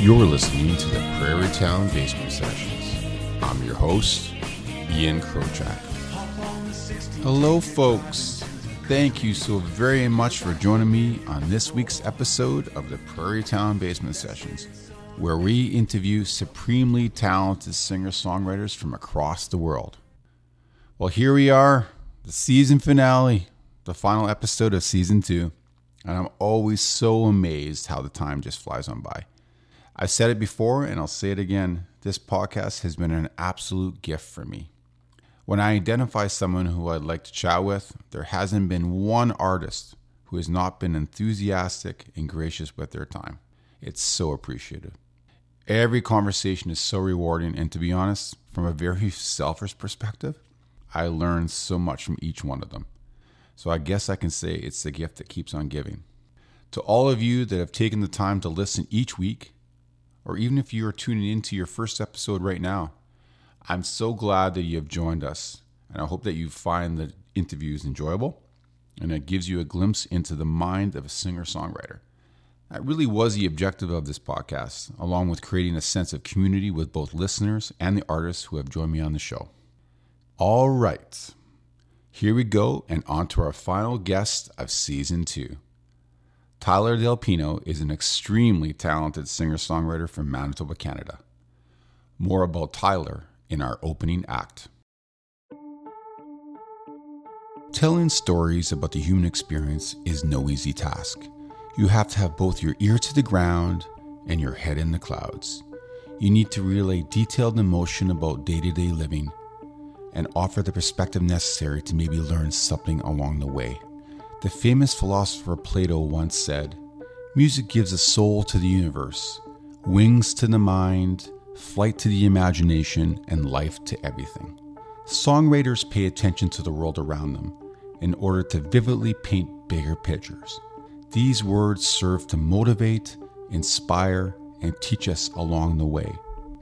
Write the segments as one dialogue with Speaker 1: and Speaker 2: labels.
Speaker 1: You're listening to the Prairie Town Basement Sessions. I'm your host, Ian Krochak. Hello, folks. Thank you so very much for joining me on this week's episode of the Prairie Town Basement Sessions, where we interview supremely talented singer songwriters from across the world. Well, here we are, the season finale, the final episode of season two, and I'm always so amazed how the time just flies on by. I've said it before and I'll say it again. This podcast has been an absolute gift for me. When I identify someone who I'd like to chat with, there hasn't been one artist who has not been enthusiastic and gracious with their time. It's so appreciated. Every conversation is so rewarding, and to be honest, from a very selfish perspective, I learn so much from each one of them. So I guess I can say it's the gift that keeps on giving. To all of you that have taken the time to listen each week, or even if you are tuning into your first episode right now, I'm so glad that you have joined us. And I hope that you find the interviews enjoyable and it gives you a glimpse into the mind of a singer songwriter. That really was the objective of this podcast, along with creating a sense of community with both listeners and the artists who have joined me on the show. All right, here we go, and on to our final guest of season two. Tyler Del Pino is an extremely talented singer songwriter from Manitoba, Canada. More about Tyler in our opening act. Telling stories about the human experience is no easy task. You have to have both your ear to the ground and your head in the clouds. You need to relay detailed emotion about day to day living and offer the perspective necessary to maybe learn something along the way. The famous philosopher Plato once said, Music gives a soul to the universe, wings to the mind, flight to the imagination, and life to everything. Songwriters pay attention to the world around them in order to vividly paint bigger pictures. These words serve to motivate, inspire, and teach us along the way.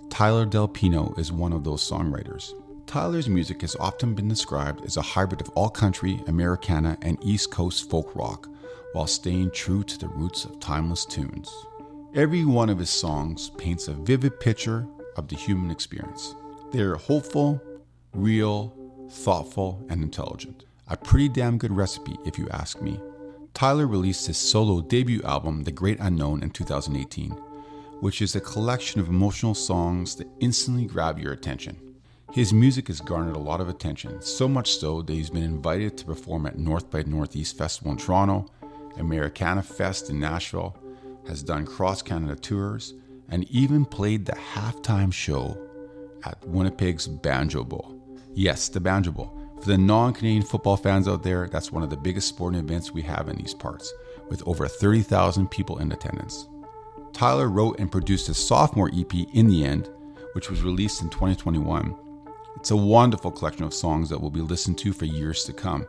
Speaker 1: Tyler Del Pino is one of those songwriters. Tyler's music has often been described as a hybrid of all country, Americana, and East Coast folk rock, while staying true to the roots of timeless tunes. Every one of his songs paints a vivid picture of the human experience. They are hopeful, real, thoughtful, and intelligent. A pretty damn good recipe, if you ask me. Tyler released his solo debut album, The Great Unknown, in 2018, which is a collection of emotional songs that instantly grab your attention. His music has garnered a lot of attention, so much so that he's been invited to perform at North by Northeast Festival in Toronto, Americana Fest in Nashville, has done cross Canada tours, and even played the halftime show at Winnipeg's Banjo Bowl. Yes, the Banjo Bowl. For the non Canadian football fans out there, that's one of the biggest sporting events we have in these parts, with over 30,000 people in attendance. Tyler wrote and produced his sophomore EP, In the End, which was released in 2021. It's a wonderful collection of songs that will be listened to for years to come.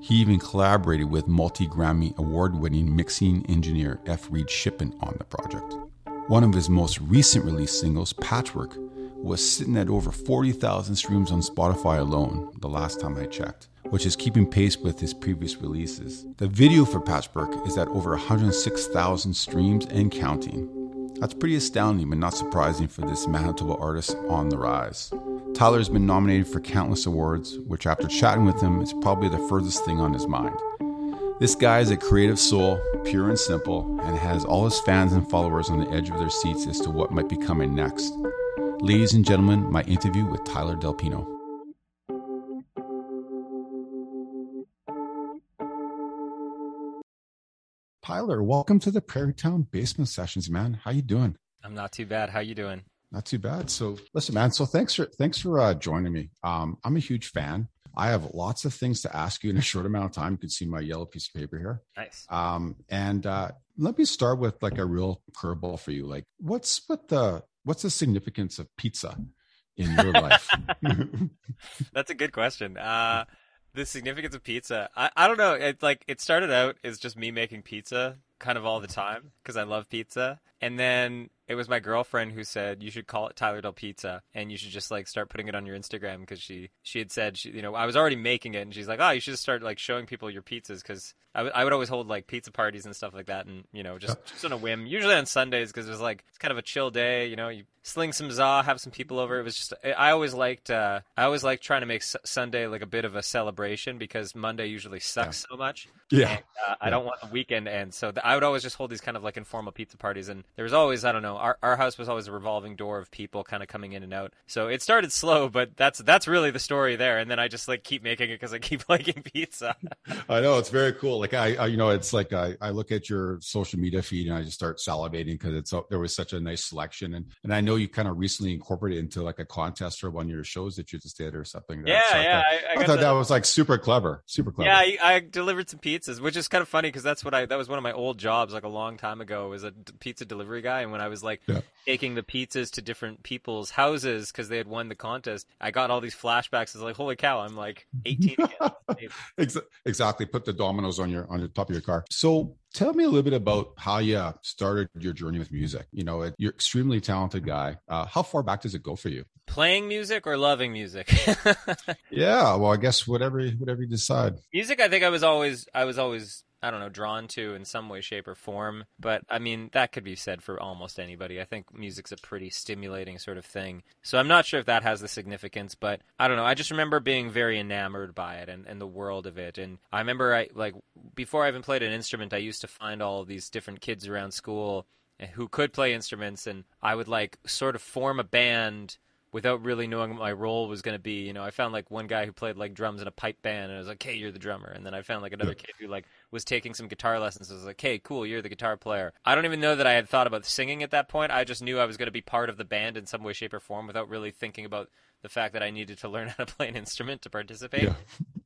Speaker 1: He even collaborated with multi Grammy award winning mixing engineer F. Reid Shippen on the project. One of his most recent release singles, Patchwork, was sitting at over 40,000 streams on Spotify alone the last time I checked, which is keeping pace with his previous releases. The video for Patchwork is at over 106,000 streams and counting. That's pretty astounding, but not surprising for this Manitoba artist on the rise. Tyler's been nominated for countless awards, which, after chatting with him, is probably the furthest thing on his mind. This guy is a creative soul, pure and simple, and has all his fans and followers on the edge of their seats as to what might be coming next. Ladies and gentlemen, my interview with Tyler Del Pino. Tyler, welcome to the Prairie Town Basement Sessions, man. How you doing?
Speaker 2: I'm not too bad. How you doing?
Speaker 1: Not too bad. So, listen, man. So, thanks for thanks for uh, joining me. Um, I'm a huge fan. I have lots of things to ask you in a short amount of time. You can see my yellow piece of paper here.
Speaker 2: Nice.
Speaker 1: Um, and uh, let me start with like a real curveball for you. Like, what's what the what's the significance of pizza in your life?
Speaker 2: That's a good question. Uh, the significance of pizza, I, I don't know. It's like it started out as just me making pizza kind of all the time because I love pizza, and then it was my girlfriend who said you should call it Tyler Del Pizza and you should just like start putting it on your Instagram because she she had said she you know I was already making it and she's like oh you should just start like showing people your pizzas because I, w- I would always hold like pizza parties and stuff like that and you know just just on a whim usually on Sundays because it was like it's kind of a chill day you know you sling some za have some people over. It was just I always liked uh, I always liked trying to make S- Sunday like a bit of a celebration because Monday usually sucks so much
Speaker 1: Yeah.
Speaker 2: and, uh, I don't want the weekend end. So th- I would always just hold these kind of like informal pizza parties, and there was always I don't know. Our our house was always a revolving door of people kind of coming in and out. So it started slow, but that's that's really the story there. And then I just like keep making it because I keep liking pizza.
Speaker 1: I know it's very cool. Like I, I you know, it's like I, I look at your social media feed and I just start salivating because it's there was such a nice selection, and and I know you kind of recently incorporated it into like a contest or one of your shows that you just did or something. like
Speaker 2: yeah,
Speaker 1: that. So I
Speaker 2: yeah.
Speaker 1: thought-
Speaker 2: I, I
Speaker 1: I, thought
Speaker 2: the-
Speaker 1: that was like super clever, super clever.
Speaker 2: Yeah, I, I delivered some pizzas, which is kind of funny because that's what I that was one of my old jobs like a long time ago was a pizza delivery guy, and when I was like
Speaker 1: Yeah.
Speaker 2: taking the pizzas to different people's houses because they had won the contest, I got all these flashbacks. I was like, holy cow, I'm like 18 again.
Speaker 1: Exactly. Put the Domino's on your on the top of your car. So tell me a little bit about how you started your journey with music. You know, you're an extremely talented guy. Uh, how far back does it go for you?
Speaker 2: Playing music or loving music?
Speaker 1: Yeah, well, I guess whatever whatever you decide.
Speaker 2: music, I think I was always I was always I don't know drawn to in some way, shape, or form. But I mean that could be said for almost anybody. I think music's a pretty stimulating sort of thing. So I'm not sure if that has the significance, but I don't know. I just remember being very enamored by it and, and the world of it. And I remember I like before I even played an instrument, I used to find all of these different kids around school who could play instruments, and I would like sort of form a band without really knowing what my role was going to be. You know, I found like one guy who played like drums in a pipe band, and I was like, "Hey, you're the drummer." And then I found like another kid who like was taking some guitar lessons. I was like, "Hey, cool, you're the guitar player." I don't even know that I had thought about singing at that point. I just knew I was going to be part of the band in some way, shape, or form without really thinking about the fact that I needed to learn how to play an instrument to participate.
Speaker 1: Yeah.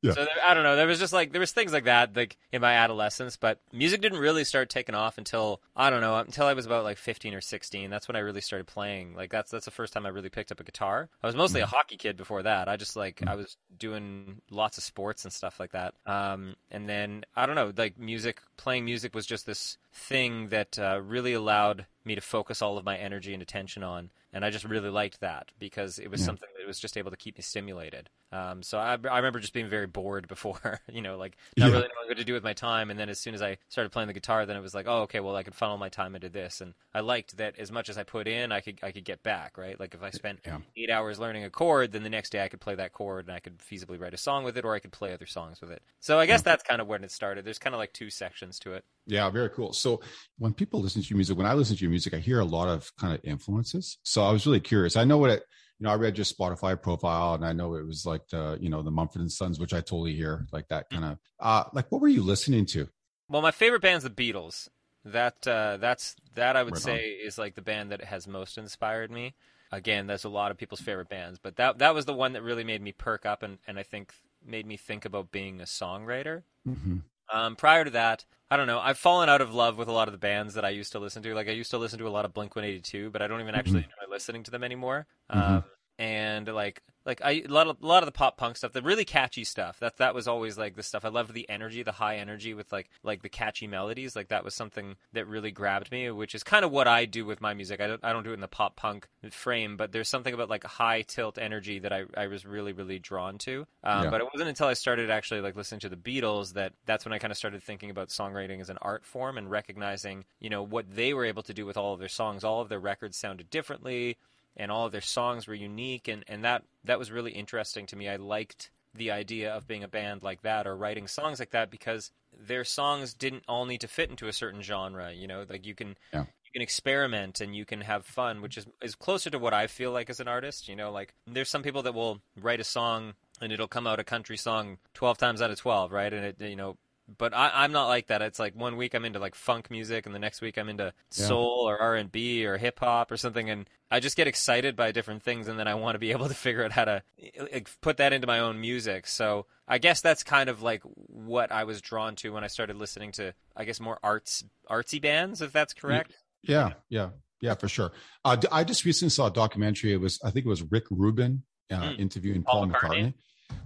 Speaker 1: Yeah.
Speaker 2: So there, I don't know. There was just like there was things like that like in my adolescence, but music didn't really start taking off until I don't know until I was about like 15 or 16. That's when I really started playing. Like that's that's the first time I really picked up a guitar. I was mostly a hockey kid before that. I just like I was doing lots of sports and stuff like that. Um, and then I don't know, like music, playing music was just this thing that uh, really allowed me to focus all of my energy and attention on. And I just really liked that because it was
Speaker 1: Yeah.
Speaker 2: something that was just able to keep me stimulated. Um, so I, I remember just being very bored before, you know, like not
Speaker 1: Yeah.
Speaker 2: really knowing what to do with my time. And then as soon as I started playing the guitar, then it was like, oh, okay, well, I could funnel my time into this. And I liked that as much as I put in, I could I could get back, right? Like if I spent
Speaker 1: Yeah.
Speaker 2: eight hours learning a chord, then the next day I could play that chord and I could feasibly write a song with it, or I could play other songs with it. So I guess that's kind of when it started. There's kind of like two sections to it.
Speaker 1: Yeah, very cool. So when people listen to your music, when I listen to your music, I hear a lot of kind of influences. So I was really curious. I know what it, you know, I read your Spotify profile and I know it was like the, you know, the Mumford and Sons, which I totally hear like that kind of, uh, like what were you listening to?
Speaker 2: Well, my favorite band's the Beatles. That uh, that's that I would
Speaker 1: Right
Speaker 2: say is like the band that has most inspired me. Again, that's a lot of people's favorite bands, but that that was the one that really made me perk up and, and I think made me think about being a songwriter.
Speaker 1: Mm-hmm.
Speaker 2: Um, prior to that, I don't know. I've fallen out of love with a lot of the bands that I used to listen to. Like I used to listen to a lot of Blink One Eighty Two, but I don't even actually enjoy listening to them anymore. Um, and like like I a lot of a lot of the pop punk stuff, the really catchy stuff. That that was always like the stuff I loved the energy, the high energy with like like the catchy melodies. Like that was something that really grabbed me, which is kind of what I do with my music. I don't I don't do it in the pop punk frame, but there's something about like high tilt energy that I I was really really drawn to. Um,
Speaker 1: Yeah.
Speaker 2: But it wasn't until I started actually like listening to the Beatles that that's when I kind of started thinking about songwriting as an art form and recognizing you know what they were able to do with all of their songs. All of their records sounded differently and all of their songs were unique and, and that that was really interesting to me. I liked the idea of being a band like that or writing songs like that because their songs didn't all need to fit into a certain genre, you know, like you can
Speaker 1: Yeah.
Speaker 2: you can experiment and you can have fun, which is is closer to what I feel like as an artist, you know, like there's some people that will write a song and it'll come out a country song 12 times out of 12, right? And it you know but I, I'm not like that. It's like one week I'm into like funk music, and the next week I'm into
Speaker 1: Yeah.
Speaker 2: soul or R and B or hip hop or something, and I just get excited by different things, and then I want to be able to figure out how to like, put that into my own music. So I guess that's kind of like what I was drawn to when I started listening to, I guess, more arts artsy bands, if that's correct.
Speaker 1: Yeah, yeah, yeah, for sure. Uh, I just recently saw a documentary. It was, I think it was Rick Rubin uh,
Speaker 2: Mm.
Speaker 1: interviewing
Speaker 2: Paul
Speaker 1: Paul,
Speaker 2: McCartney.
Speaker 1: McCartney.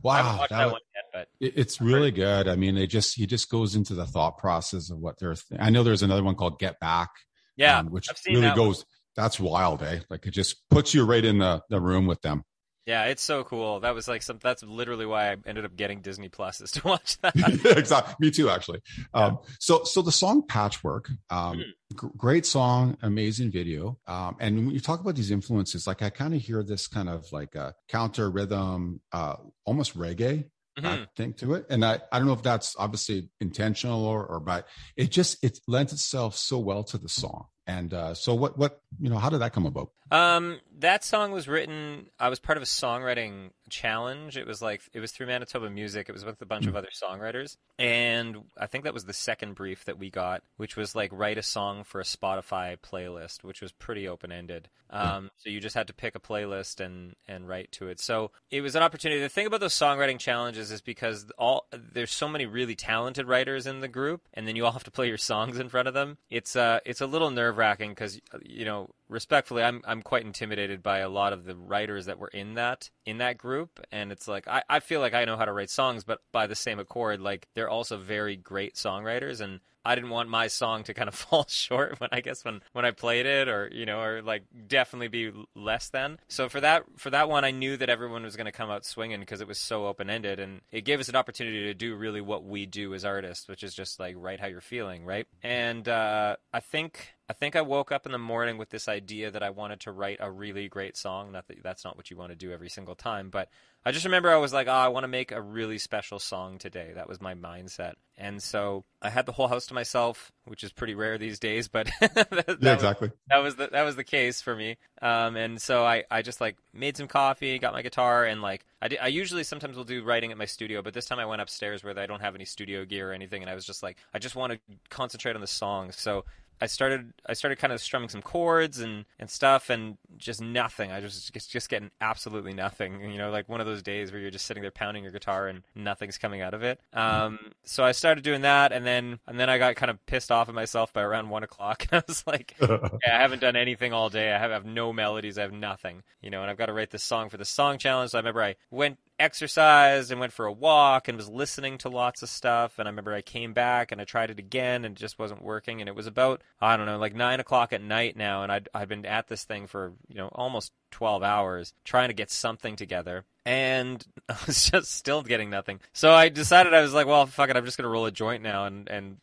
Speaker 1: Wow, that
Speaker 2: that
Speaker 1: was-
Speaker 2: one yet, but
Speaker 1: it- it's really good. I mean, they just he just goes into the thought process of what they're. Th- I know there's another one called Get Back,
Speaker 2: yeah,
Speaker 1: um, which really
Speaker 2: that one.
Speaker 1: goes that's wild, eh? Like it just puts you right in the, the room with them.
Speaker 2: Yeah, it's so cool. That was like some. That's literally why I ended up getting Disney Plus is to watch that.
Speaker 1: exactly. Me too, actually. Yeah. Um, so, so the song "Patchwork," um, mm g- great song, amazing video. Um, and when you talk about these influences, like I kind of hear this kind of like a counter rhythm, uh, almost reggae mm-hmm. I think to it. And I, I don't know if that's obviously intentional or, or, but it just, it lends itself so well to the song. And uh, so, what, what, you know, how did that come about?
Speaker 2: Um, that song was written. I was part of a songwriting challenge. It was like it was through Manitoba Music. It was with a bunch mm. of other songwriters, and I think that was the second brief that we got, which was like write a song for a Spotify playlist, which was pretty open ended. Um, so you just had to pick a playlist and and write to it. So it was an opportunity. The thing about those songwriting challenges is because all there's so many really talented writers in the group, and then you all have to play your songs in front of them. It's uh it's a little nerve wracking because you know respectfully, I'm I'm quite intimidated by a lot of the writers that were in that in that group, and it's like I, I feel like I know how to write songs, but by the same accord, like they're also very great songwriters, and I didn't want my song to kind of fall short when I guess when when I played it, or you know, or like definitely be less than. So for that for that one, I knew that everyone was going to come out swinging because it was so open ended, and it gave us an opportunity to do really what we do as artists, which is just like write how you're feeling, right? And uh, I think I think I woke up in the morning with this idea that I wanted to write a really great song. Not that that's not what you want to do every single time, but I just remember I was like, oh, I want to make a really special song today. That was my mindset. And so I had the whole house to myself, which is pretty rare these days, but that,
Speaker 1: that yeah, exactly.
Speaker 2: Was, that was the that was the case for me. Um, and so I, I just like made some coffee, got my guitar, and like I, did, I usually sometimes will do writing at my studio, but this time I went upstairs where I don't have any studio gear or anything, and I was just like, I just want to concentrate on the song. So I started I started kind of strumming some chords and, and stuff and just nothing. I was just just getting absolutely nothing. You know, like one of those days where you're just sitting there pounding your guitar and nothing's coming out of it. Um, so I started doing that and then and then I got kind of pissed off at myself by around one o'clock. I was like, yeah, I haven't done anything all day. I have, I have no melodies. I have nothing. You know, and I've got to write this song for the song challenge. So I remember I went exercised and went for a walk and was listening to lots of stuff. And I remember I came back and I tried it again and it just wasn't working. And it was about, I don't know, like nine o'clock at night now. And I'd, I'd been at this thing for, you know, almost 12 hours trying to get something together. And I was just still getting nothing. So I decided I was like, well, fuck it. I'm just going to roll a joint now and, and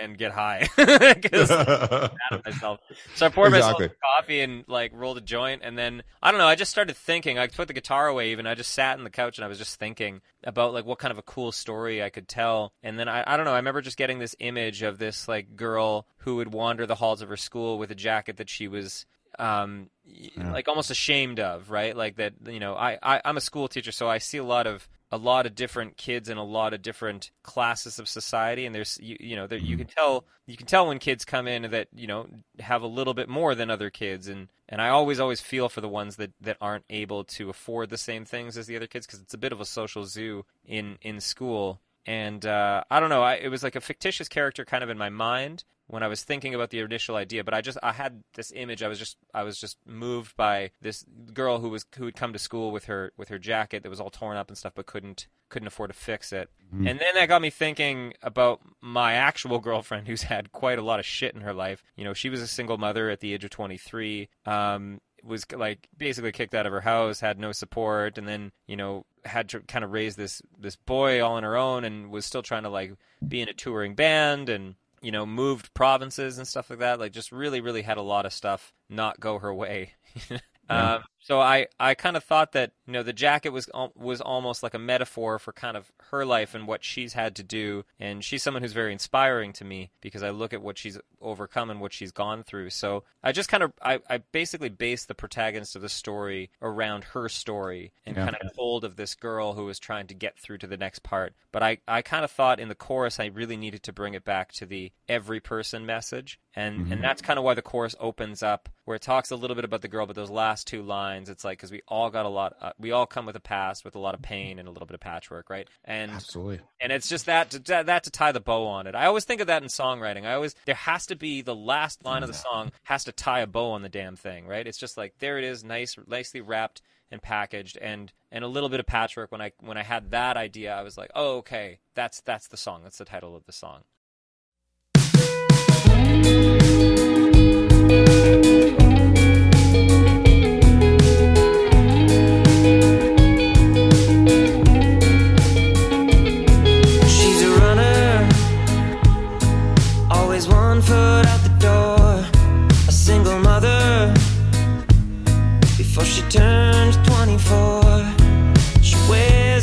Speaker 2: and get high because myself. So I poured exactly. myself coffee and like rolled a joint, and then I don't know. I just started thinking. I put the guitar away, even. I just sat in the couch and I was just thinking about like what kind of a cool story I could tell. And then I, I don't know. I remember just getting this image of this like girl who would wander the halls of her school with a jacket that she was um, yeah. like almost ashamed of, right? Like that, you know, I, I I'm a school teacher, so I see a lot of a lot of different kids in a lot of different classes of society and there's you, you know there, you can tell you can tell when kids come in that you know have a little bit more than other kids and and I always always feel for the ones that that aren't able to afford the same things as the other kids because it's a bit of a social zoo in in school. And uh, I don't know I, it was like a fictitious character kind of in my mind when I was thinking about the initial idea, but I just I had this image. I was just I was just moved by this girl who was who had come to school with her with her jacket that was all torn up and stuff, but couldn't couldn't afford to fix it. Mm-hmm. And then that got me thinking about my actual girlfriend, who's had quite a lot of shit in her life. You know, she was a single mother at the age of twenty three. Um, was like basically kicked out of her house, had no support, and then you know had to kind of raise this this boy all on her own, and was still trying to like be in a touring band and you know, moved provinces and stuff like that. Like, just really, really had a lot of stuff not go her way. yeah. um, so I, I kind of thought that you know the jacket was was almost like a metaphor for kind of her life and what she's had to do, and she's someone who's very inspiring to me because I look at what she's overcome and what she's gone through. So I just kind of I, I basically based the protagonist of the story around her story and yeah. kind of told of this girl who was trying to get through to the next part. But I, I kind of thought in the chorus I really needed to bring it back to the every person message, and mm-hmm. and that's kind of why the chorus opens up where it talks a little bit about the girl, but those last two lines. It's like because we all got a lot. Uh, we all come with a past with a lot of pain and a little bit of patchwork, right? And
Speaker 1: absolutely.
Speaker 2: And it's just that to, that to tie the bow on it. I always think of that in songwriting. I always there has to be the last line of the song has to tie a bow on the damn thing, right? It's just like there it is, nice, nicely wrapped and packaged and and a little bit of patchwork when I when I had that idea I was like oh okay that's that's the song that's the title of the song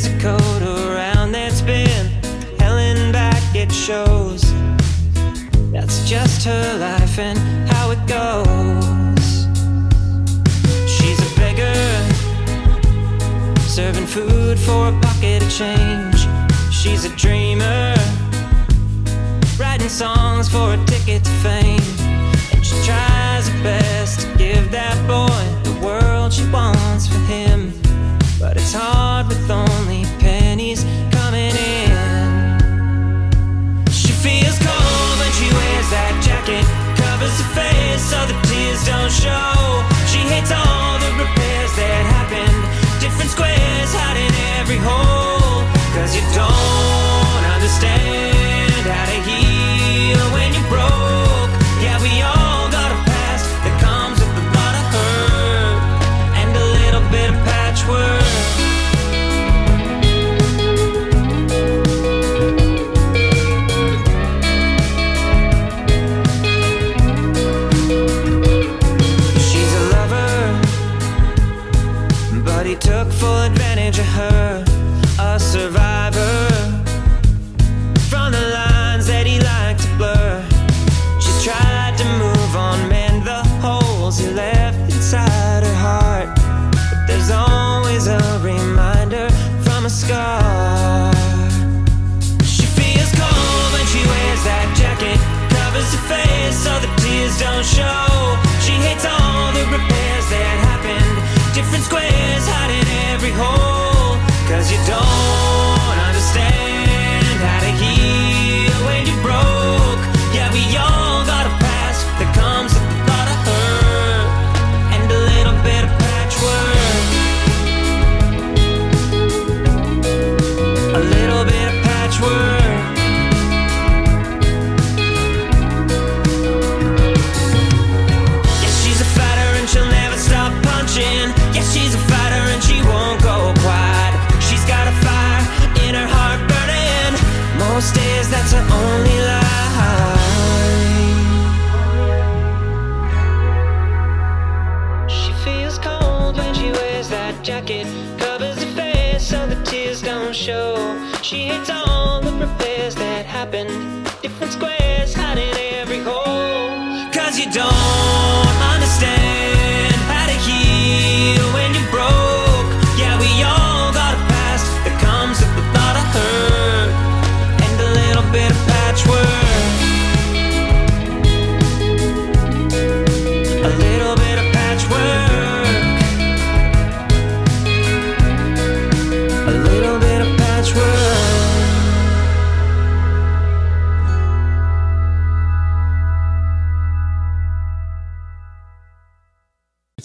Speaker 3: a coat around that's been helen back, it shows. That's just her life and how it goes. She's a beggar, serving food for a pocket of change. She's a dreamer, writing songs for a ticket to fame. And she tries her best to give that boy the world she wants for him. But it's hard with only pennies coming in. She feels cold when she wears that jacket. Covers her face so the tears don't show. She hates all the repairs that happened. Different squares hiding every hole. Cause you don't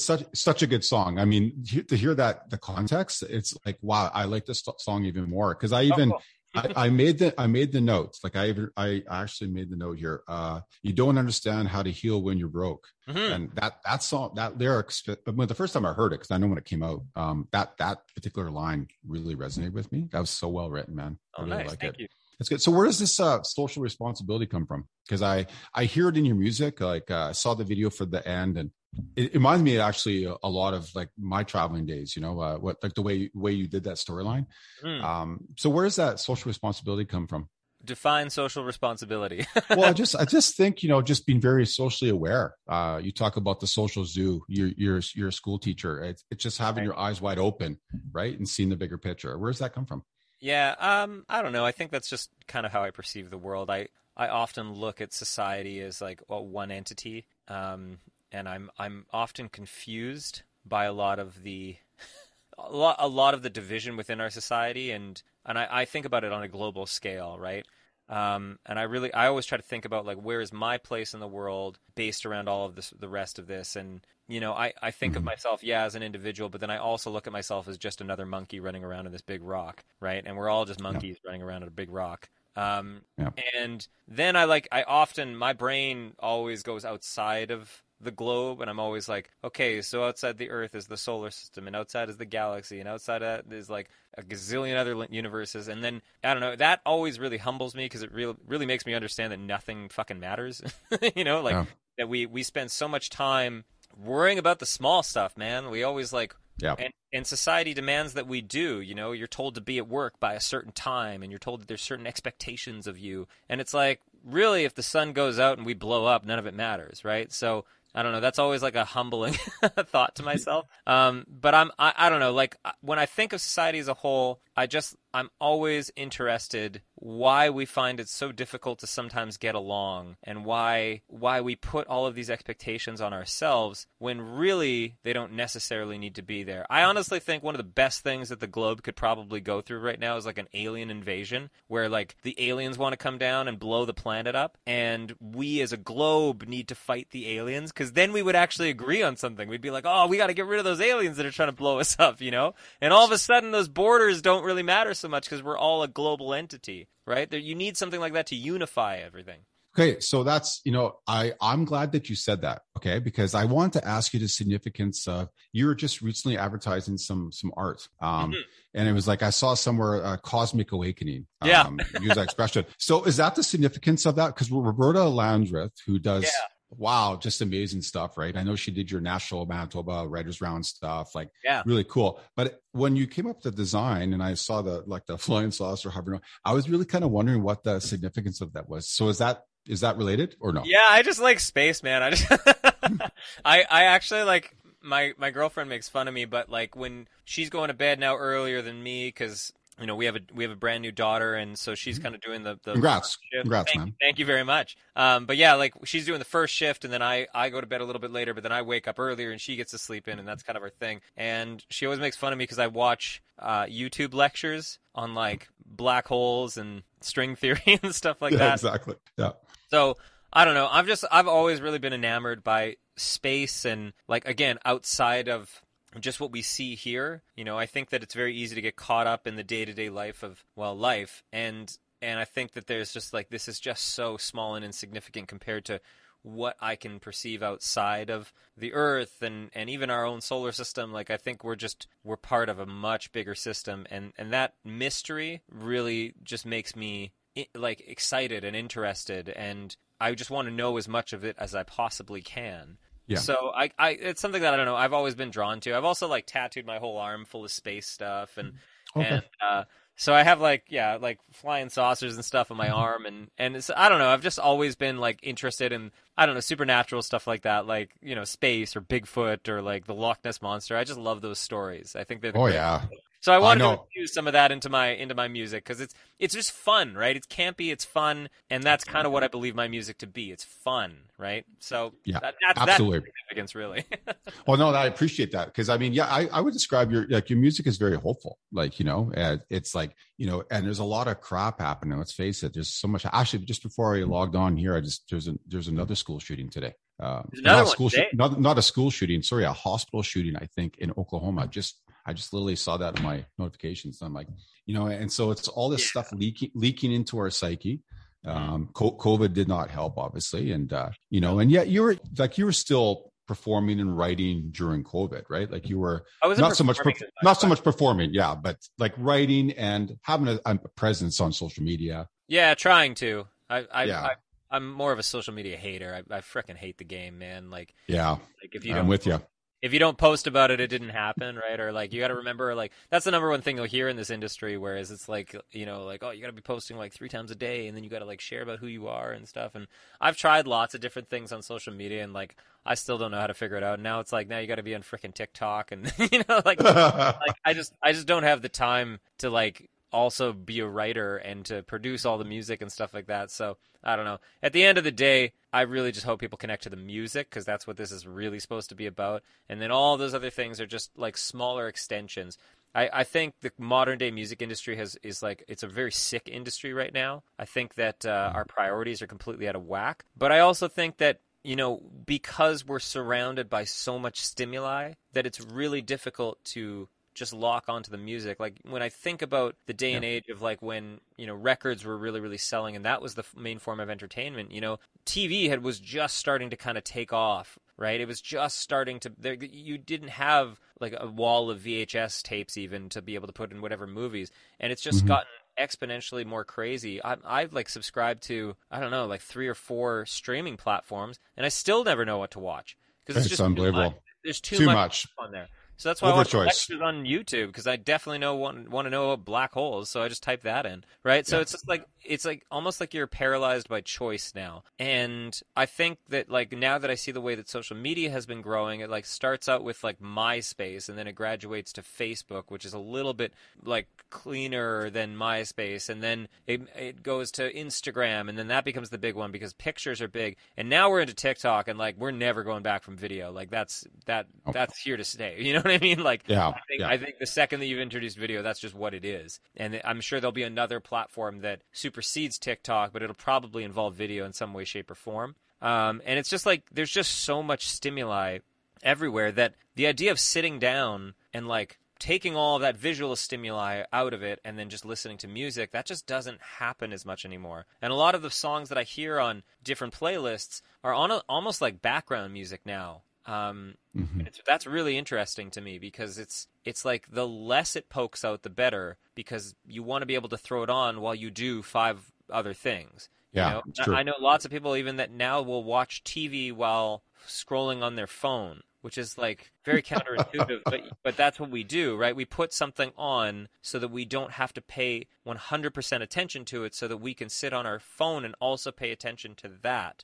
Speaker 1: such such a good song. I mean, to hear that the context, it's like wow, I like this song even more because I even
Speaker 2: cool.
Speaker 1: I, I made the I made the notes. Like I even I actually made the note here. Uh, you don't understand how to heal when you're broke,
Speaker 2: Mhm.
Speaker 1: and that that song that lyrics. But when the first time I heard it, because I know when it came out, um, that that particular line really resonated with me. That was so well written, man. I
Speaker 2: Oh,
Speaker 1: really
Speaker 2: nice.
Speaker 1: like
Speaker 2: Thank
Speaker 1: it.
Speaker 2: you.
Speaker 1: That's good. So where does this uh, social responsibility come from? Because I I hear it in your music. Like uh, I saw the video for the end, and it, reminds me actually a, a lot of like my traveling days. You know, uh, what like the way way you did that storyline.
Speaker 2: Mm.
Speaker 1: Um, so where does that social responsibility come from?
Speaker 2: Define social responsibility.
Speaker 1: well, I just I just think you know just being very socially aware. Uh, you talk about the social zoo. You're you're you're a school teacher. It's, it's just having
Speaker 2: Right.
Speaker 1: your eyes wide open, right, and seeing the bigger picture. Where does that come from?
Speaker 2: Yeah, um, I don't know. I think that's just kind of how I perceive the world. I, I often look at society as like well, one entity, um, and I'm I'm often confused by a lot of the a lot a lot of the division within our society, and and I, I think about it on a global scale, right? Um, and I really, I always try to think about like where is my place in the world based around all of this, the rest of this, and you know, I, I think of
Speaker 1: Mhm.
Speaker 2: myself, yeah, as an individual, but then I also look at myself as just another monkey running around in this big rock, right? And we're all just monkeys running around in a big rock. Um,
Speaker 1: Yeah.
Speaker 2: And then I like, I often, my brain always goes outside of the globe, and I'm always like, okay, so outside the Earth is the solar system, and outside is the galaxy, and outside of that is like a gazillion other universes, and then I don't know, that always really humbles me because it really really makes me understand that nothing fucking matters, you know, like
Speaker 1: Yeah.
Speaker 2: that we we spend so much time worrying about the small stuff, man. We always like
Speaker 1: Yeah.
Speaker 2: and and society demands that we do, you know, you're told to be at work by a certain time and you're told that there's certain expectations of you. And it's like really, if the sun goes out and we blow up, none of it matters, right? So I don't know. That's always like a humbling thought to myself. Um, but I'm, I, I don't know. Like when I think of society as a whole, I just, I'm always interested why we find it so difficult to sometimes get along and why why we put all of these expectations on ourselves when really they don't necessarily need to be there. I honestly think one of the best things that the globe could probably go through right now is like an alien invasion where like the aliens want to come down and blow the planet up and we as a globe need to fight the aliens cuz then we would actually agree on something. We'd be like, "Oh, we got to get rid of those aliens that are trying to blow us up," you know? And all of a sudden those borders don't really matter so much because we're all a global entity, right? There, you need something like that to unify everything.
Speaker 1: Okay, so that's you know I I'm glad that you said that. Okay, because I want to ask you the significance of you were just recently advertising some some art, um, mm-hmm. and it was like I saw somewhere uh, cosmic awakening.
Speaker 2: Yeah, um,
Speaker 1: use that expression. So is that the significance of that? Because Roberta Landreth, who does yeah wow, just amazing stuff, right? I know she did your Nashville Manitoba Writers Round stuff, like
Speaker 2: yeah,
Speaker 1: really cool. But when you came up with the design and I saw the like the flying saucer hovering, I was really kind of wondering what the significance of that was. So is that is that related or no?
Speaker 2: Yeah, I just like space, man. I just I I actually like my my girlfriend makes fun of me, but like when she's going to bed now earlier than me because you know we have a we have a brand new daughter and so she's mm-hmm. kind of doing the, the
Speaker 1: congrats. shift. congrats
Speaker 2: thank,
Speaker 1: man.
Speaker 2: thank you very much. Um, but yeah like she's doing the first shift and then I I go to bed a little bit later but then I wake up earlier and she gets to sleep in and that's kind of her thing. And she always makes fun of me because I watch uh, YouTube lectures on like black holes and string theory and stuff like
Speaker 1: yeah,
Speaker 2: that.
Speaker 1: exactly. Yeah.
Speaker 2: So I don't know. I've just I've always really been enamored by space and like again outside of just what we see here. You know, I think that it's very easy to get caught up in the day to day life of well, life, and and I think that there's just like this is just so small and insignificant compared to what I can perceive outside of the Earth and, and even our own solar system. Like I think we're just we're part of a much bigger system, and and that mystery really just makes me like excited and interested, and I just want to know as much of it as I possibly can.
Speaker 1: Yeah.
Speaker 2: So I, I, it's something that I don't know. I've always been drawn to. I've also like tattooed my whole arm full of space stuff, and okay. and uh, so I have like yeah, like flying saucers and stuff on my mm-hmm. arm, and and it's, I don't know. I've just always been like interested in I don't know supernatural stuff like that, like you know space or Bigfoot or like the Loch Ness monster. I just love those stories. I think they're
Speaker 1: oh yeah.
Speaker 2: So I wanted I to infuse some of that into my into my music because it's it's just fun, right? It's campy, it's fun, and that's kind of what I believe my music to be. It's fun, right? So
Speaker 1: yeah, that, that's, absolutely
Speaker 2: that's significance, really.
Speaker 1: well, no, I appreciate that because I mean, yeah, I, I would describe your like your music is very hopeful. Like you know, it's like you know, and there's a lot of crap happening. Let's face it. There's so much. Actually, just before I logged on here, I just there's a there's another school shooting today.
Speaker 2: Uh, not,
Speaker 1: school, not, not a school shooting. Sorry, a hospital shooting. I think in Oklahoma. Just I just literally saw that in my notifications. I'm like, you know, and so it's all this yeah. stuff leaking leaking into our psyche. Mm-hmm. Um, COVID did not help, obviously, and uh, you know, and yet you were like you were still performing and writing during COVID, right? Like you were not so much not so much performing, yeah, but like writing and having a, a presence on social media.
Speaker 2: Yeah, trying to. I, I, yeah. I I'm more of a social media hater. I, I freaking hate the game, man. Like,
Speaker 1: yeah,
Speaker 2: like if you
Speaker 1: I'm with you
Speaker 2: if you don't post about it, it didn't happen, right? Or like you got to remember, like that's the number one thing you'll hear in this industry. Whereas it's like you know, like oh, you got to be posting like three times a day, and then you got to like share about who you are and stuff. And I've tried lots of different things on social media, and like I still don't know how to figure it out. And now it's like now you got to be on freaking TikTok, and you know, like like I just I just don't have the time to like also be a writer and to produce all the music and stuff like that. So I don't know. At the end of the day, I really just hope people connect to the music because that's what this is really supposed to be about. And then all those other things are just like smaller extensions. I, I think the modern day music industry has is like it's a very sick industry right now. I think that uh, our priorities are completely out of whack. But I also think that you know because we're surrounded by so much stimuli that it's really difficult to just lock onto the music. Like when I think about the day yeah. and age of like when you know records were really really selling, and that was the main form of entertainment. You know, TV had was just starting to kind of take off. Right, it was just starting to. There, you didn't have like a wall of VHS tapes even to be able to put in whatever movies, and it's just mm-hmm. gotten exponentially more crazy. I, I've like subscribed to I don't know like three or four streaming platforms, and I still never know what to watch because it's, it's, just
Speaker 1: unbelievable.
Speaker 2: Too There's too,
Speaker 1: too
Speaker 2: much,
Speaker 1: much
Speaker 2: on there. So that's why I watch
Speaker 1: Overchoice.
Speaker 2: lectures on YouTube because I definitely know want, want to know about black holes. So I just type that in, right? So it's just like it's like almost like you're paralyzed by choice now. And I think that like now that I see the way that social media has been growing, it like starts out with like MySpace and then it graduates to Facebook, which is a little bit like cleaner than MySpace, and then it it goes to Instagram, and then that becomes the big one because pictures are big. And now we're into TikTok, and like we're never going back from video. Like that's that that's here to stay. You know what I mean? Like
Speaker 1: Yeah,
Speaker 2: I think,
Speaker 1: yeah.
Speaker 2: I think the second that you've introduced video, that's just what it is. And I'm sure there'll be another platform that supersedes TikTok, but it'll probably involve video in some way, shape, or form. Um, and it's just like there's just so much stimuli everywhere that the idea of sitting down and like taking all of that visual stimuli out of it and then just listening to music that just doesn't happen as much anymore and a lot of the songs that i hear on different playlists are on a, almost like background music now um,
Speaker 1: Mhm.
Speaker 2: it's, that's really interesting to me because it's it's like the less it pokes out the better because you want to be able to throw it on while you do five other things you
Speaker 1: Yeah,
Speaker 2: know? I-
Speaker 1: true.
Speaker 2: I know lots of people even that now will watch TV while scrolling on their phone, which is like very counterintuitive, but but that's what we do, right? We put something on so that we don't have to pay 100% attention to it so that we can sit on our phone and also pay attention to that.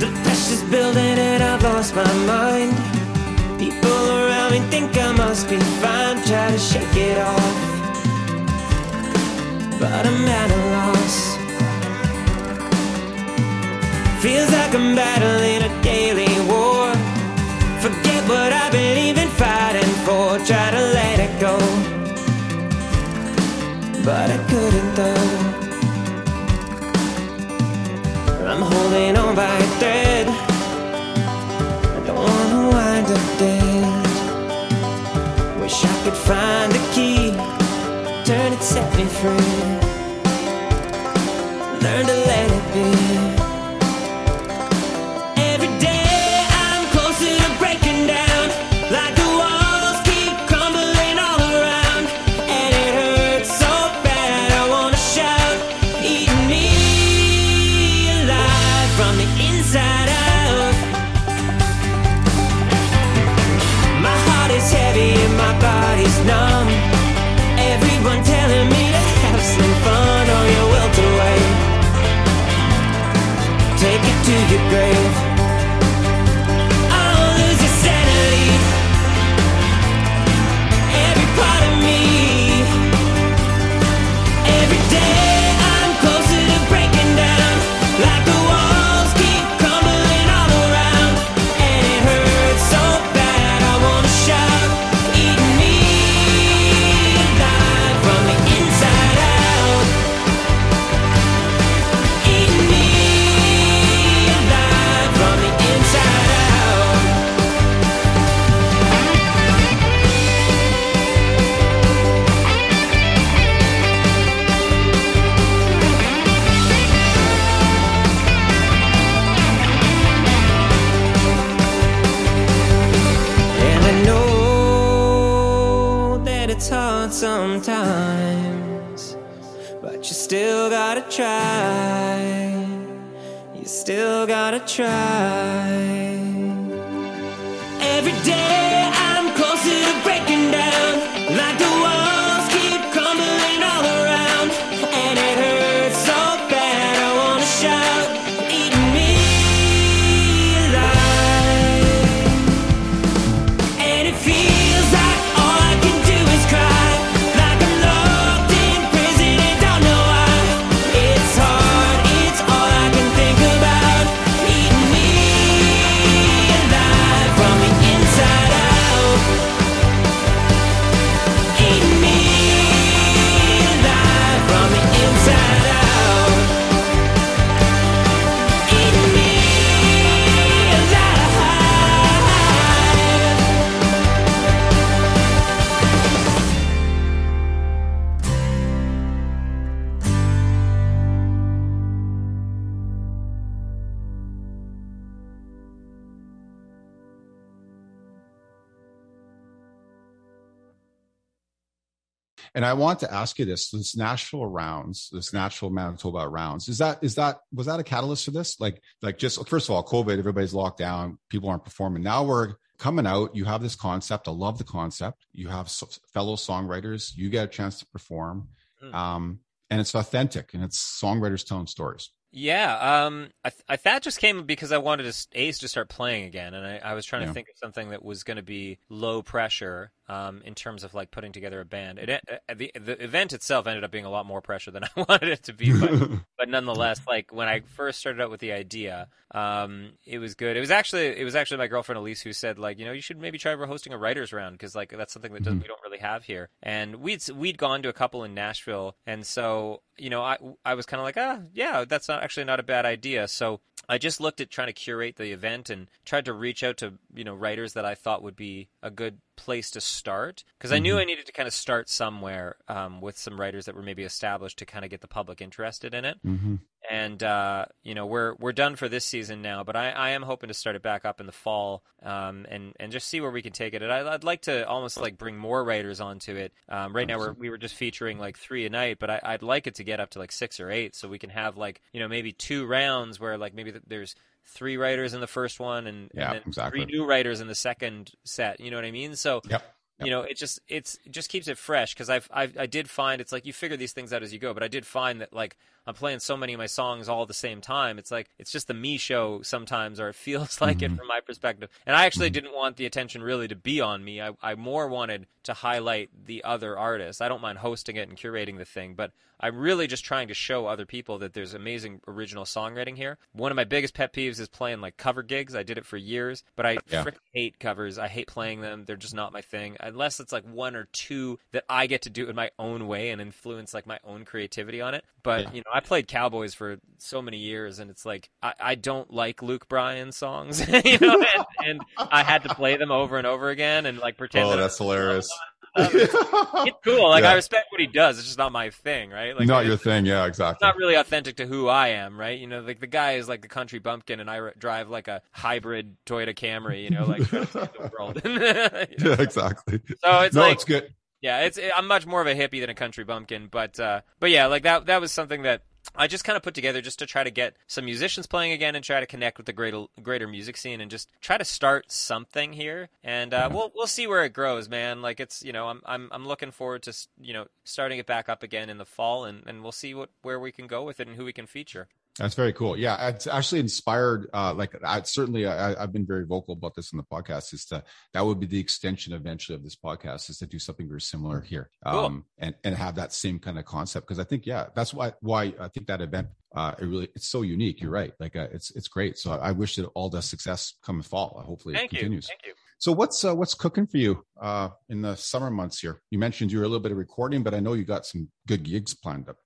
Speaker 3: The pressure's building and I've lost my mind. People around me think I must be fine. Try to shake it off, but I'm at a loss. Feels like I'm battling a daily war. Forget what I've been even fighting for. Try to let it go, but I couldn't though. I'm holding on by a thread. I don't wanna wind up dead. Wish I could find the key, turn it, set me free. Learn to from the inside out. My heart is heavy and my body's numb. Everyone telling me to have some fun or you wilt away. Take it to your grave. Try. You still gotta try. I
Speaker 1: want to ask you this: this Nashville rounds, this Nashville Manitoba rounds, is that is that was that a catalyst for this? Like, like just first of all, COVID, everybody's locked down, people aren't performing. Now we're coming out. You have this concept. I love the concept. You have fellow songwriters. You get a chance to perform, mm. um, and it's authentic, and it's songwriters telling stories.
Speaker 2: Yeah, um, I, th- I, that just came because I wanted to Ace to start playing again, and I, I was trying yeah. to think of something that was going to be low pressure um, in terms of like putting together a band. It, uh, the the event itself ended up being a lot more pressure than I wanted it to be, but, but nonetheless, like when I first started out with the idea, um, it was good. It was actually it was actually my girlfriend Elise who said like you know you should maybe try hosting a writers round because like that's something that mm-hmm. we don't really have here, and we'd we'd gone to a couple in Nashville, and so you know I I was kind of like ah yeah that's not actually not a bad idea, so I just looked at trying to curate the event and tried to reach out to you know writers that I thought would be a good place to start because mm-hmm. I knew mm-hmm. I needed to kind of start somewhere um, with some writers that were maybe established to kind of get the public interested in it.
Speaker 1: Mm-hmm.
Speaker 2: And uh, you know we're we're done for this season now, but I, I am hoping to start it back up in the fall um, and and just see where we can take it. And I, would like to almost like bring more writers onto it. Um, right now we're, we were just featuring like three a night, but I, would like it to get up to like six or eight, so we can have like you know maybe two rounds where like maybe there's three writers in the first one and,
Speaker 1: yeah,
Speaker 2: and
Speaker 1: exactly.
Speaker 2: three new writers in the second set. You know what I mean? So
Speaker 1: yep.
Speaker 2: You know it just it's it just keeps it fresh because I've, I've i did find it's like you figure these things out as you go but i did find that like i'm playing so many of my songs all at the same time it's like it's just the me show sometimes or it feels like mm-hmm. it from my perspective and i actually mm-hmm. didn't want the attention really to be on me I, I more wanted to highlight the other artists i don't mind hosting it and curating the thing but I'm really just trying to show other people that there's amazing original songwriting here. One of my biggest pet peeves is playing like cover gigs. I did it for years, but I yeah. hate covers. I hate playing them. They're just not my thing. Unless it's like one or two that I get to do in my own way and influence like my own creativity on it. But yeah. you know, I played Cowboys for so many years, and it's like I, I don't like Luke Bryan songs, you know, and, and, I had to play them over and over again and like pretend.
Speaker 1: Oh,
Speaker 2: that
Speaker 1: that's hilarious.
Speaker 2: It's, it's, cool. Like yeah. I respect what he does. It's just not my thing, right? Like
Speaker 1: not your thing. Yeah, exactly.
Speaker 2: It's not really authentic to who I am, right? You know, like the guy is like the country bumpkin, and I drive like a hybrid Toyota Camry. You know, like trying to the world. you know?
Speaker 1: Yeah, exactly.
Speaker 2: So it's
Speaker 1: no,
Speaker 2: like,
Speaker 1: it's good.
Speaker 2: Yeah, it's I'm much more of a hippie than a country bumpkin, but uh, but yeah, like that that was something that I just kind of put together just to try to get some musicians playing again and try to connect with the greater greater music scene and just try to start something here. And uh, we'll we'll see where it grows, man. Like it's you know I'm I'm I'm looking forward to you know starting it back up again in the fall, and, and we'll see what where we can go with it and who we can feature.
Speaker 1: That's very cool. Yeah, it's actually inspired. Uh, like I certainly, I, have been very vocal about this in the podcast. Is to that would be the extension eventually of this podcast is to do something very similar here, um, cool. and and have that same kind of concept. Because I think, yeah, that's why why I think that event uh, it really it's so unique. You're right. Like uh, it's it's great. So I wish that all the success come fall. Hopefully,
Speaker 2: Thank
Speaker 1: it continues.
Speaker 2: You. Thank you.
Speaker 1: So what's uh, what's cooking for you uh, in the summer months here? You mentioned you're a little bit of recording, but I know you got some good gigs planned up.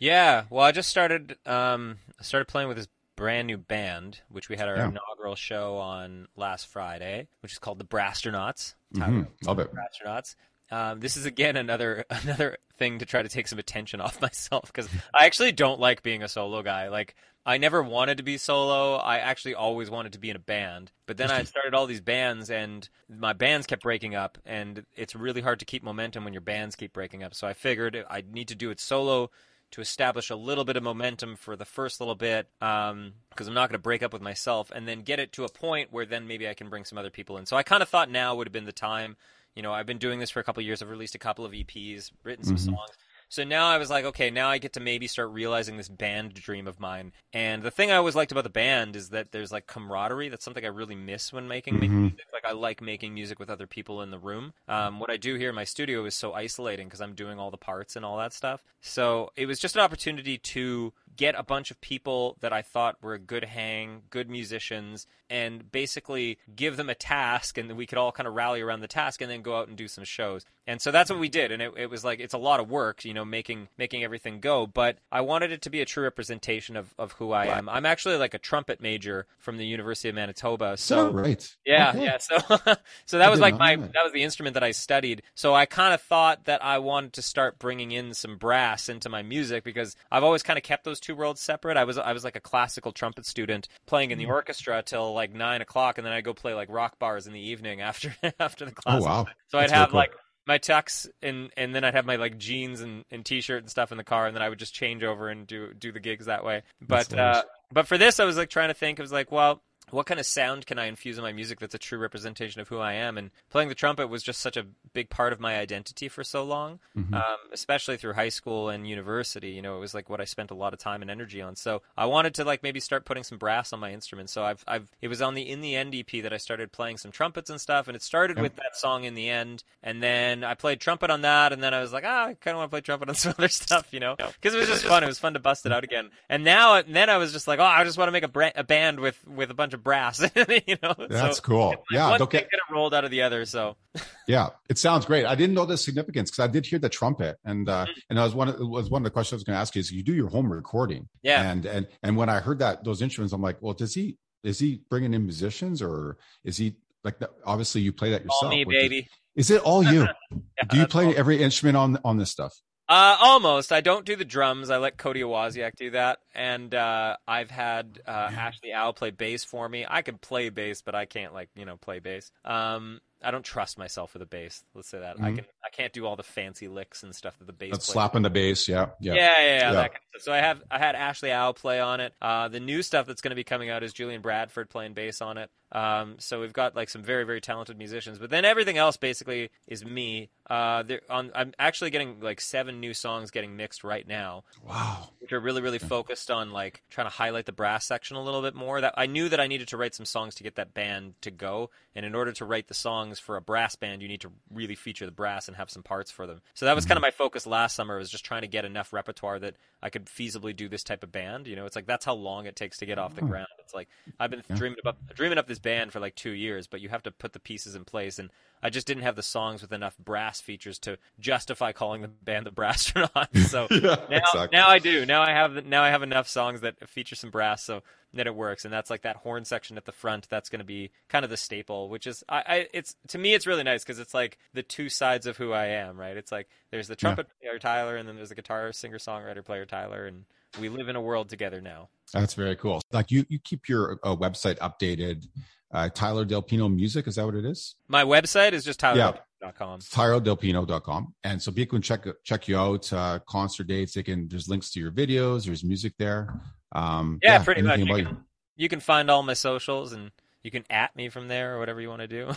Speaker 2: Yeah, well, I just started um, started playing with this brand new band, which we had our yeah. inaugural show on last Friday, which is called the Brasstronauts.
Speaker 1: Mm-hmm. Love it,
Speaker 2: Brasstronauts. Um, this is again another another thing to try to take some attention off myself because I actually don't like being a solo guy. Like I never wanted to be solo. I actually always wanted to be in a band. But then I started all these bands and my bands kept breaking up and it's really hard to keep momentum when your bands keep breaking up. So I figured I need to do it solo to establish a little bit of momentum for the first little bit because um, I'm not going to break up with myself and then get it to a point where then maybe I can bring some other people in. So I kind of thought now would have been the time. You know, I've been doing this for a couple years. I've released a couple of EPs, written some mm-hmm. songs. So now I was like, okay, now I get to maybe start realizing this band dream of mine. And the thing I always liked about the band is that there's like camaraderie. That's something I really miss when making, mm-hmm. music. Like I like making music with other people in the room. Um, what I do here in my studio is so isolating because I'm doing all the parts and all that stuff. So it was just an opportunity to get a bunch of people that I thought were a good hang, good musicians, and basically give them a task, and we could all kind of rally around the task, and then go out and do some shows. And so that's what we did, and it, it was like it's a lot of work, you know, making making everything go. But I wanted it to be a true representation of, of who I am. I'm actually like a trumpet major from the University of Manitoba. So oh,
Speaker 1: right,
Speaker 2: yeah, okay. yeah. So so that was like my that. that was the instrument that I studied. So I kind of thought that I wanted to start bringing in some brass into my music because I've always kind of kept those two worlds separate. I was I was like a classical trumpet student playing in the mm. orchestra till like nine o'clock, and then I'd go play like rock bars in the evening after after the class.
Speaker 1: Oh wow!
Speaker 2: So I'd have cool. like my tux and and then I'd have my like jeans and, and t-shirt and stuff in the car and then I would just change over and do do the gigs that way. But
Speaker 1: nice.
Speaker 2: uh but for this I was like trying to think I was like, well, what kind of sound can I infuse in my music that's a true representation of who I am? And playing the trumpet was just such a big part of my identity for so long,
Speaker 1: Mhm.
Speaker 2: um, especially through high school and university. You know, it was like what I spent a lot of time and energy on. So I wanted to like maybe start putting some brass on my instrument. So I've, I've, it was on the in the end EP that I started playing some trumpets and stuff. And it started
Speaker 1: Yeah.
Speaker 2: with that song in the end, and then I played trumpet on that, and then I was like, ah, I kind of want to play trumpet on some other stuff, you know, because it was just fun. It was fun to bust it out again. And now, and then I was just like, oh, I just want to make a, a band with with a bunch of brass, you know.
Speaker 1: That's
Speaker 2: so,
Speaker 1: cool. Yeah,
Speaker 2: one
Speaker 1: don't
Speaker 2: thing
Speaker 1: get,
Speaker 2: of rolled out of the other. So
Speaker 1: yeah, it sounds great. I didn't know the significance because I did hear the trumpet, and uh,
Speaker 2: Mm-hmm.
Speaker 1: and I was one of, was one of the questions I was going to ask you is you do your home recording,
Speaker 2: yeah,
Speaker 1: and and and when I heard that those instruments, I'm like, well, does he is he bringing in musicians or is he like that? Obviously, you play that yourself.
Speaker 2: all me,
Speaker 1: which is-
Speaker 2: baby.
Speaker 1: Is it all you?
Speaker 2: Yeah,
Speaker 1: do you play every instrument on on this stuff?
Speaker 2: Uh, almost. I don't do the drums. I let Cody Awaziak do that, and uh, I've had uh, Ashley Owl play bass for me. I can play bass, but I can't like you know play bass. Um, I don't trust myself with a bass. Let's say that I
Speaker 1: Mhm.
Speaker 2: can. I can't do all the fancy licks and stuff that the bass.
Speaker 1: That's slapping the bass. Yeah, yeah.
Speaker 2: Yeah, yeah, yeah,
Speaker 1: Yeah.
Speaker 2: kind of. So I have I had Ashley Owl play on it. Uh, the new stuff that's going to be coming out is Julian Bradford playing bass on it. Um, so we've got like some very very talented musicians, but then everything else basically is me. Uh, on I'm actually getting like seven new songs getting mixed right now,
Speaker 1: Wow.
Speaker 2: which are really really focused on like trying to highlight the brass section a little bit more. That I knew that I needed to write some songs to get that band to go, and in order to write the songs for a brass band, you need to really feature the brass and have some parts for them. So that was kind of mm-hmm. my focus last summer was just trying to get enough repertoire that I could feasibly do this type of band. You know, it's like that's how long it takes to get off the
Speaker 1: Oh.
Speaker 2: ground. It's like I've been
Speaker 1: Yeah.
Speaker 2: dreaming about dreaming up this band for like two years, but you have to put the pieces in place and. I just didn't have the songs with enough brass features to justify calling the band the Brasstronaut. So
Speaker 1: yeah,
Speaker 2: now,
Speaker 1: exactly.
Speaker 2: now I do. Now I have now I have enough songs that feature some brass, so that it works. And that's like that horn section at the front. That's going to be kind of the staple, which is I, I it's to me it's really nice because it's like the two sides of who I am. Right? It's like there's the trumpet player Tyler, and then there's the guitar singer songwriter player Tyler, and we live in a world together now.
Speaker 1: That's very cool. Like you, you keep your uh, website updated. Uh, Tyler Del Pino Music, is that what it is?
Speaker 2: My website is just
Speaker 1: Yeah.
Speaker 2: tyler.com.
Speaker 1: TylerDelPino.com. And so people can check check you out, uh, concert dates. They can. There's links to your videos. There's music there. Um,
Speaker 2: Yeah, pretty much. You can, you can find all my socials and. You can at me from there or whatever you want to do.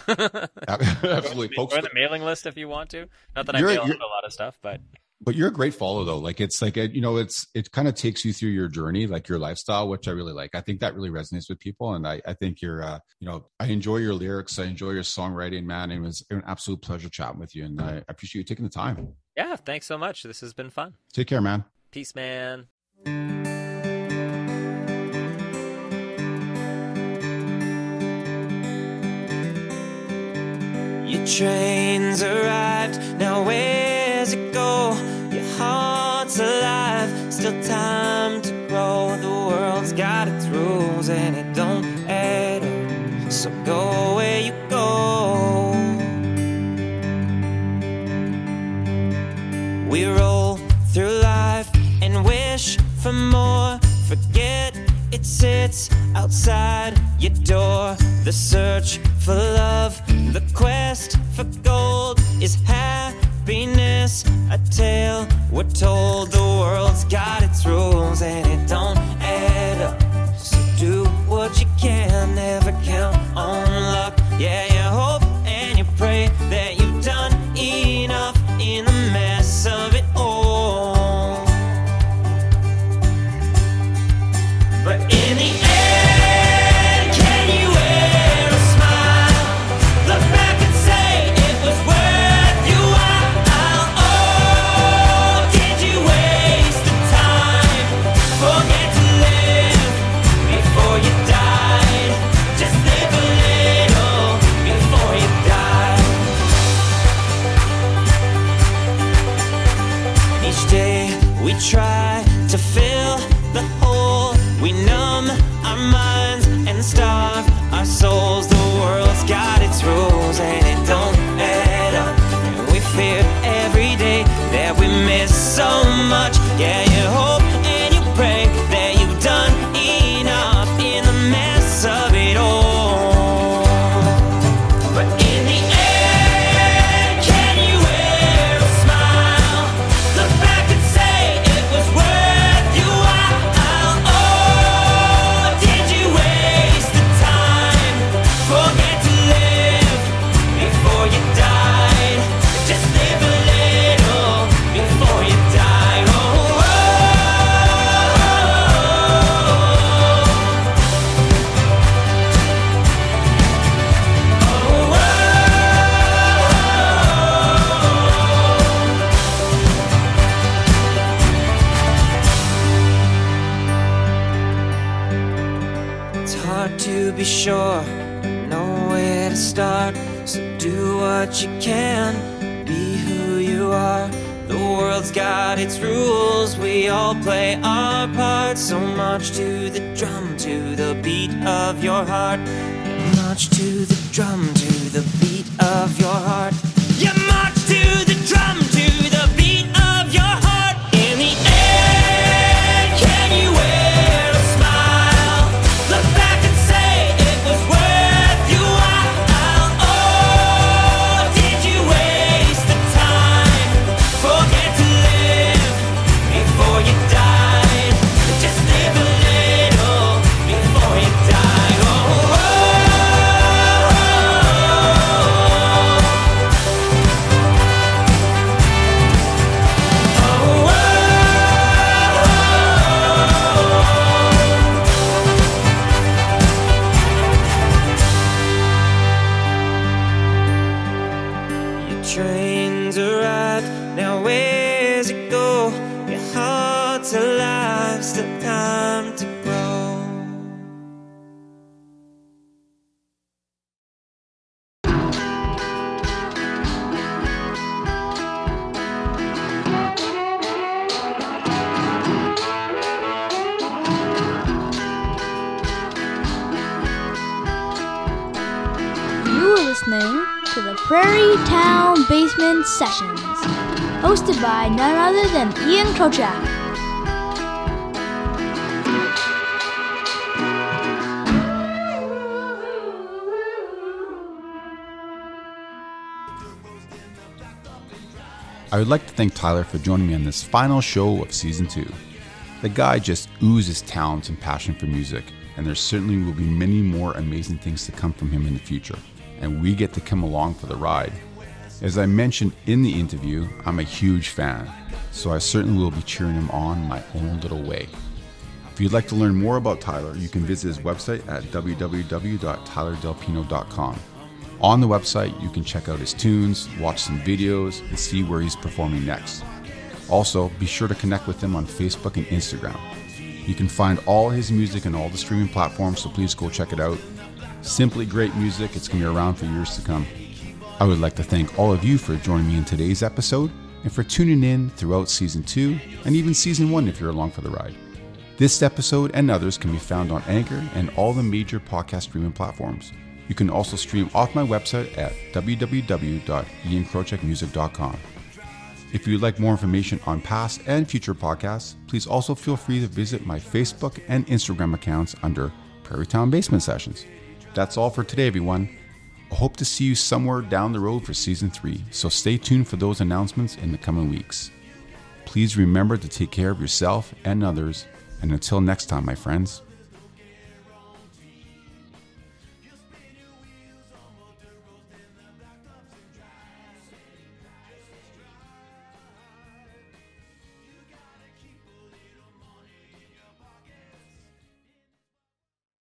Speaker 1: Absolutely, folks.
Speaker 2: Join the mailing list if you want to. Not that I mail a lot of stuff, but
Speaker 1: But you're a great follow though. Like it's like a, you know, it's it kind of takes you through your journey, like your lifestyle, which I really like. I think that really resonates with people, and I I think you're, uh, you know, I enjoy your lyrics. I enjoy your songwriting, man. It was an absolute pleasure chatting with you, and I appreciate you taking the time.
Speaker 2: yeah, thanks so much. This has been fun.
Speaker 1: Take care, man.
Speaker 2: Peace, man.
Speaker 3: Your train's arrived, still time to grow. The world's got its rules and it don't add up. So go where you go. We roll through life and wish for more. Forget it sits outside your door. The search for love, the quest for gold is happiness. A tale we're told the world's got its rules and it don't add up. So do what you can, never count on luck. Yeah,
Speaker 1: would like to thank Tyler for joining me on this final show of season two. The guy just oozes talent and passion for music, and there certainly will be many more amazing things to come from him in the future, and we get to come along for the ride. As I mentioned in the interview, I'm a huge fan, so I certainly will be cheering him on my own little way. If you'd like to learn more about Tyler, you can visit his website at www.tylerdelpino.com. On the website, you can check out his tunes, watch some videos, and see where he's performing next. Also, be sure to connect with him on Facebook and Instagram. You can find all his music on all the streaming platforms, so please go check it out. Simply great music, it's going to be around for years to come. I would like to thank all of you for joining me in today's episode and for tuning in throughout season two and even season one if you're along for the ride. This episode and others can be found on Anchor and all the major podcast streaming platforms. You can also stream off my website at www.iancrocheckmusic.com. If you'd like more information on past and future podcasts, please also feel free to visit my Facebook and Instagram accounts under Prairie Town Basement Sessions. That's all for today, everyone. I hope to see you somewhere down the road for season three, so stay tuned for those announcements in the coming weeks. Please remember to take care of yourself and others, and until next time, my friends,